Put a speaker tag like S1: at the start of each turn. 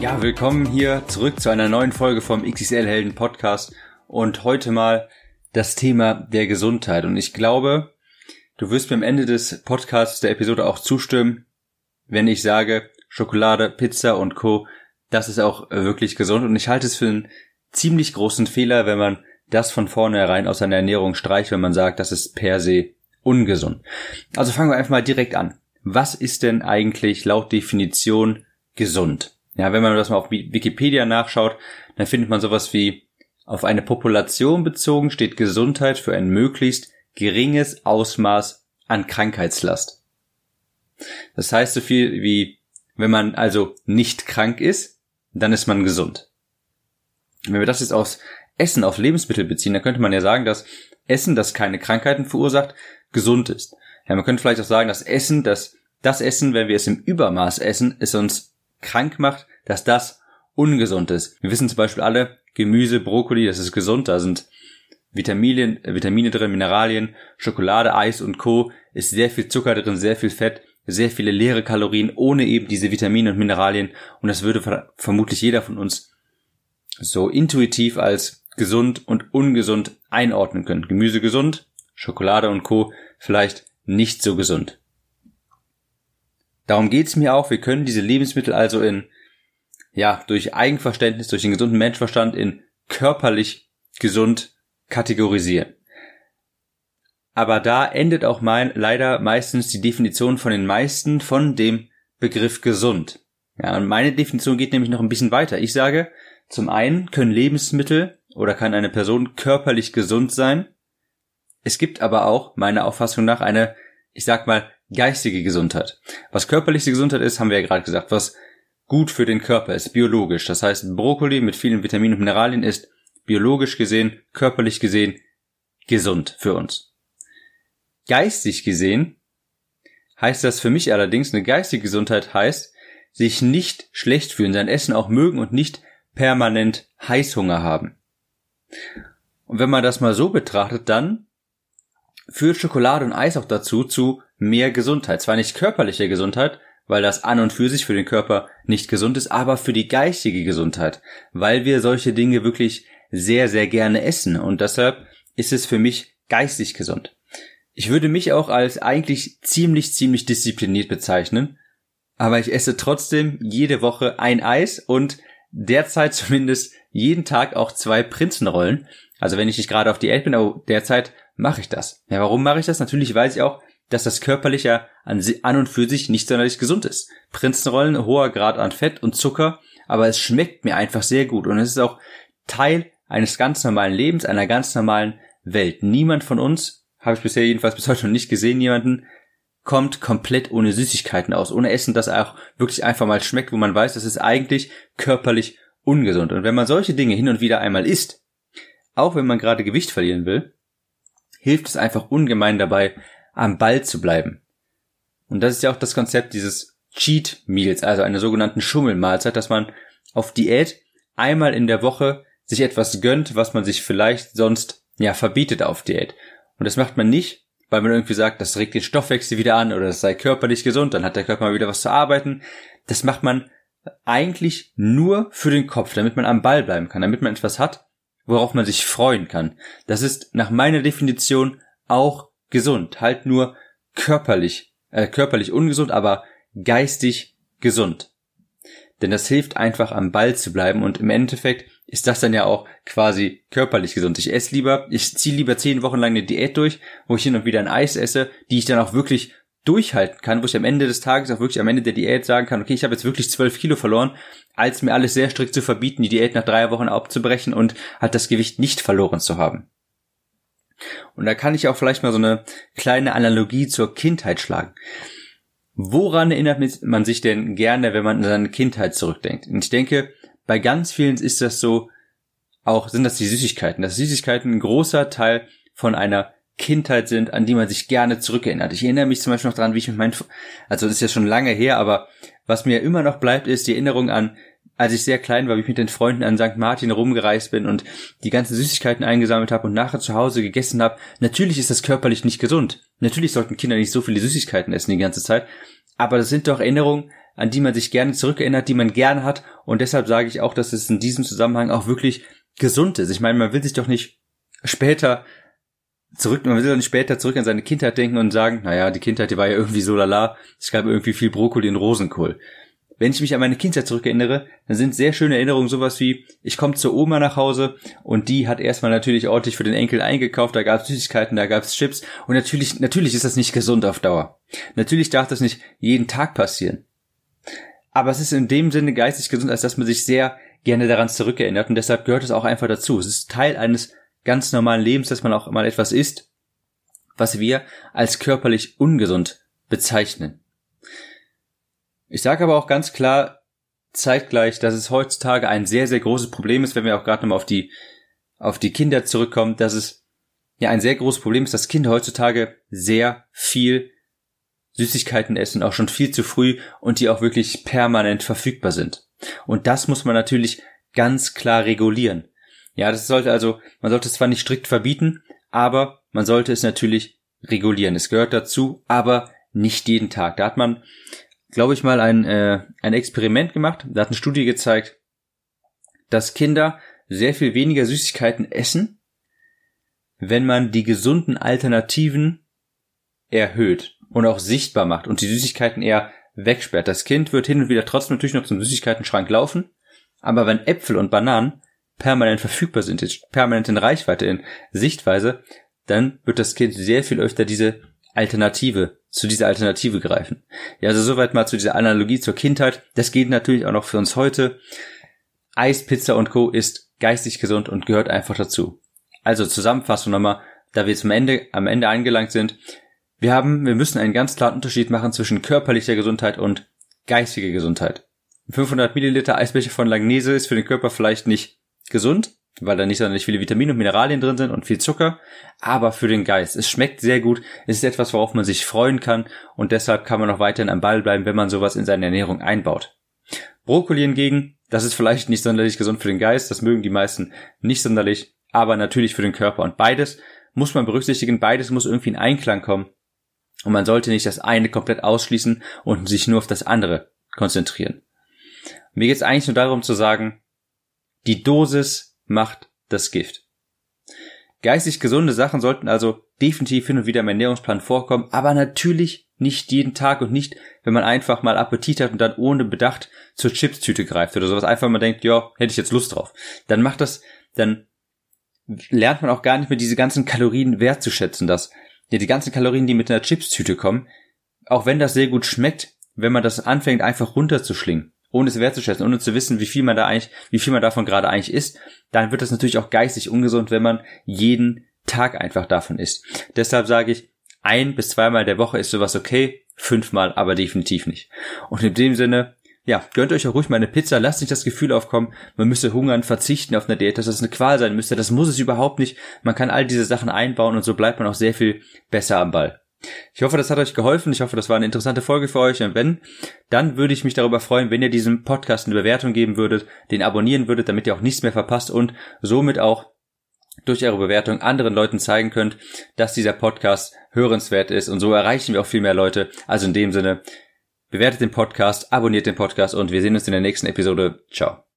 S1: Ja, willkommen hier zurück zu einer neuen Folge vom XXL Helden Podcast und heute mal das Thema der Gesundheit. Und ich glaube, du wirst mir am Ende des Podcasts der Episode auch zustimmen, wenn ich sage, Schokolade, Pizza und Co., das ist auch wirklich gesund. Und ich halte es für einen ziemlich großen Fehler, wenn man das von vornherein aus seiner Ernährung streicht, wenn man sagt, das ist per se ungesund. Also fangen wir einfach mal direkt an. Was ist denn eigentlich laut Definition gesund? Ja, wenn man das mal auf Wikipedia nachschaut, dann findet man sowas wie auf eine Population bezogen steht Gesundheit für ein möglichst geringes Ausmaß an Krankheitslast. Das heißt so viel wie, wenn man also nicht krank ist, dann ist man gesund. Wenn wir das jetzt aufs Essen, auf Lebensmittel beziehen, dann könnte man ja sagen, dass Essen, das keine Krankheiten verursacht, gesund ist. Ja, man könnte vielleicht auch sagen, dass Essen, dass das Essen, wenn wir es im Übermaß essen, es uns krank macht, dass das ungesund ist. Wir wissen zum Beispiel alle, Gemüse, Brokkoli, das ist gesund, da sind Vitamine, Vitamine drin, Mineralien, Schokolade, Eis und Co. ist sehr viel Zucker drin, sehr viel Fett, sehr viele leere Kalorien, ohne eben diese Vitamine und Mineralien. Und das würde vermutlich jeder von uns so intuitiv als gesund und ungesund einordnen können. Gemüse gesund, Schokolade und Co. vielleicht nicht so gesund. Darum geht's mir auch. Wir können diese Lebensmittel also in, ja, durch Eigenverständnis, durch den gesunden Menschverstand in körperlich gesund kategorisieren. Aber da endet auch mein, leider meistens die Definition von den meisten von dem Begriff gesund. Ja, und meine Definition geht nämlich noch ein bisschen weiter. Ich sage, zum einen können Lebensmittel oder kann eine Person körperlich gesund sein. Es gibt aber auch, meiner Auffassung nach, eine, ich sag mal, geistige Gesundheit. Was körperliche Gesundheit ist, haben wir ja gerade gesagt. Was gut für den Körper ist, biologisch. Das heißt, Brokkoli mit vielen Vitaminen und Mineralien ist biologisch gesehen, körperlich gesehen gesund für uns. Geistig gesehen heißt das für mich allerdings, eine geistige Gesundheit heißt, sich nicht schlecht fühlen, sein Essen auch mögen und nicht permanent Heißhunger haben. Und wenn man das mal so betrachtet, dann führt Schokolade und Eis auch dazu zu mehr Gesundheit. Zwar nicht körperliche Gesundheit, weil das an und für sich für den Körper nicht gesund ist, aber für die geistige Gesundheit, weil wir solche Dinge wirklich sehr, sehr gerne essen und deshalb ist es für mich geistig gesund. Ich würde mich auch als eigentlich ziemlich, ziemlich diszipliniert bezeichnen, aber ich esse trotzdem jede Woche ein Eis und derzeit zumindest jeden Tag auch zwei Prinzenrollen. Also wenn ich nicht gerade auf Diät bin, aber derzeit mache ich das. Ja, warum mache ich das? Natürlich weiß ich auch, dass das körperliche an, an und für sich nicht sonderlich gesund ist. Prinzenrollen, hoher Grad an Fett und Zucker, aber es schmeckt mir einfach sehr gut und es ist auch Teil eines ganz normalen Lebens, einer ganz normalen Welt. Niemand von uns, habe ich bisher jedenfalls bis heute noch nicht gesehen, jemanden, kommt komplett ohne Süßigkeiten aus, ohne Essen, das auch wirklich einfach mal schmeckt, wo man weiß, das ist eigentlich körperlich ungesund. Und wenn man solche Dinge hin und wieder einmal isst, auch wenn man gerade Gewicht verlieren will, hilft es einfach ungemein dabei, am Ball zu bleiben. Und das ist ja auch das Konzept dieses Cheat Meals, also einer sogenannten Schummelmahlzeit, dass man auf Diät einmal in der Woche sich etwas gönnt, was man sich vielleicht sonst ja verbietet auf Diät. Und das macht man nicht, weil man irgendwie sagt, das regt den Stoffwechsel wieder an oder es sei körperlich gesund, dann hat der Körper mal wieder was zu arbeiten. Das macht man eigentlich nur für den Kopf, damit man am Ball bleiben kann, damit man etwas hat, worauf man sich freuen kann. Das ist nach meiner Definition auch gesund, halt nur körperlich, äh, körperlich ungesund, aber geistig gesund. Denn das hilft einfach am Ball zu bleiben und im Endeffekt ist das dann ja auch quasi körperlich gesund. Ich esse lieber, ich ziehe lieber zehn Wochen lang eine Diät durch, wo ich hin und wieder ein Eis esse, die ich dann auch wirklich durchhalten kann, wo ich am Ende des Tages auch wirklich am Ende der Diät sagen kann, okay, ich habe jetzt wirklich zwölf Kilo verloren, als mir alles sehr strikt zu verbieten, die Diät nach drei Wochen abzubrechen und halt das Gewicht nicht verloren zu haben. Und da kann ich auch vielleicht mal so eine kleine Analogie zur Kindheit schlagen. woran erinnert man sich denn gerne, wenn man an seine Kindheit zurückdenkt? Und ich denke, bei ganz vielen ist das so, auch sind das die Süßigkeiten. Dass Süßigkeiten ein großer Teil von einer Kindheit sind, an die man sich gerne zurückerinnert. Ich erinnere mich zum Beispiel noch daran, wie ich mit meinen, also das ist ja schon lange her, aber was mir immer noch bleibt, ist die Erinnerung an, als ich sehr klein war, wie ich mit den Freunden an St. Martin rumgereist bin und die ganzen Süßigkeiten eingesammelt habe und nachher zu Hause gegessen habe. Natürlich ist das körperlich nicht gesund. Natürlich sollten Kinder nicht so viele Süßigkeiten essen die ganze Zeit. Aber das sind doch Erinnerungen, an die man sich gerne zurückerinnert, die man gerne hat. Und deshalb sage ich auch, dass es in diesem Zusammenhang auch wirklich gesund ist. Ich meine, man will sich doch nicht später zurück, man will nicht später zurück an seine Kindheit denken und sagen, naja, die Kindheit, die war ja irgendwie so lala, es gab irgendwie viel Brokkoli und Rosenkohl. Wenn ich mich an meine Kindheit zurückerinnere, dann sind sehr schöne Erinnerungen sowas wie, ich komme zur Oma nach Hause und die hat erstmal natürlich ordentlich für den Enkel eingekauft, da gab es Süßigkeiten, da gab es Chips und natürlich, natürlich ist das nicht gesund auf Dauer. Natürlich darf das nicht jeden Tag passieren. Aber es ist in dem Sinne geistig gesund, als dass man sich sehr gerne daran zurückerinnert und deshalb gehört es auch einfach dazu. Es ist Teil eines ganz normalen Lebens, dass man auch mal etwas isst, was wir als körperlich ungesund bezeichnen. Ich sage aber auch ganz klar zeitgleich, dass es heutzutage ein sehr, sehr großes Problem ist, wenn wir auch gerade nochmal auf die, auf die Kinder zurückkommen, dass es ja ein sehr großes Problem ist, dass Kinder heutzutage sehr viel Süßigkeiten essen, auch schon viel zu früh und die auch wirklich permanent verfügbar sind. Und das muss man natürlich ganz klar regulieren. Ja, das sollte also, man sollte es zwar nicht strikt verbieten, aber man sollte es natürlich regulieren. Es gehört dazu, aber nicht jeden Tag. Da hat man, glaube ich, mal ein, äh, ein Experiment gemacht. Da hat eine Studie gezeigt, dass Kinder sehr viel weniger Süßigkeiten essen, wenn man die gesunden Alternativen erhöht und auch sichtbar macht und die Süßigkeiten eher wegsperrt. Das Kind wird hin und wieder trotzdem natürlich noch zum Süßigkeitenschrank laufen, aber wenn Äpfel und Bananen permanent verfügbar sind, permanent in Reichweite, in Sichtweise, dann wird das Kind sehr viel öfter diese Alternative, zu dieser Alternative greifen. Ja, also soweit mal zu dieser Analogie zur Kindheit. Das geht natürlich auch noch für uns heute. Eis, Pizza und Co. ist geistig gesund und gehört einfach dazu. Also Zusammenfassung nochmal, da wir zum Ende, am Ende angelangt sind. Wir haben, wir müssen einen ganz klaren Unterschied machen zwischen körperlicher Gesundheit und geistiger Gesundheit. 500 Milliliter Eisbecher von Langnese ist für den Körper vielleicht nicht gesund, weil da nicht sonderlich viele Vitamine und Mineralien drin sind und viel Zucker, aber für den Geist. Es schmeckt sehr gut, es ist etwas, worauf man sich freuen kann. Und deshalb kann man noch weiterhin am Ball bleiben, wenn man sowas in seine Ernährung einbaut. Brokkoli hingegen, das ist vielleicht nicht sonderlich gesund für den Geist, das mögen die meisten nicht sonderlich, aber natürlich für den Körper. Und beides muss man berücksichtigen, beides muss irgendwie in Einklang kommen. Und man sollte nicht das eine komplett ausschließen und sich nur auf das andere konzentrieren. Mir geht es eigentlich nur darum zu sagen, die Dosis macht das Gift. Geistig gesunde Sachen sollten also definitiv hin und wieder im Ernährungsplan vorkommen, aber natürlich nicht jeden Tag und nicht, wenn man einfach mal Appetit hat und dann ohne Bedacht zur Chipstüte greift oder sowas, einfach mal denkt, ja, hätte ich jetzt Lust drauf. Dann macht das, dann lernt man auch gar nicht mehr diese ganzen Kalorien wertzuschätzen, dass ja, die ganzen Kalorien, die mit einer Chipstüte kommen, auch wenn das sehr gut schmeckt, wenn man das anfängt einfach runterzuschlingen, ohne es wertzuschätzen, ohne zu wissen, wie viel man da eigentlich, wie viel man davon gerade eigentlich isst, dann wird das natürlich auch geistig ungesund, wenn man jeden Tag einfach davon isst. Deshalb sage ich, ein bis zweimal der Woche ist sowas okay, fünfmal aber definitiv nicht. Und in dem Sinne, ja, gönnt euch auch ruhig mal eine Pizza, lasst nicht das Gefühl aufkommen, man müsse hungern, verzichten auf eine Diät, dass das eine Qual sein müsste, das muss es überhaupt nicht. Man kann all diese Sachen einbauen und so bleibt man auch sehr viel besser am Ball. Ich hoffe, das hat euch geholfen. Ich hoffe, das war eine interessante Folge für euch. Und wenn, dann würde ich mich darüber freuen, wenn ihr diesem Podcast eine Bewertung geben würdet, den abonnieren würdet, damit ihr auch nichts mehr verpasst und somit auch durch eure Bewertung anderen Leuten zeigen könnt, dass dieser Podcast hörenswert ist. Und so erreichen wir auch viel mehr Leute. Also in dem Sinne, bewertet den Podcast, abonniert den Podcast und wir sehen uns in der nächsten Episode. Ciao.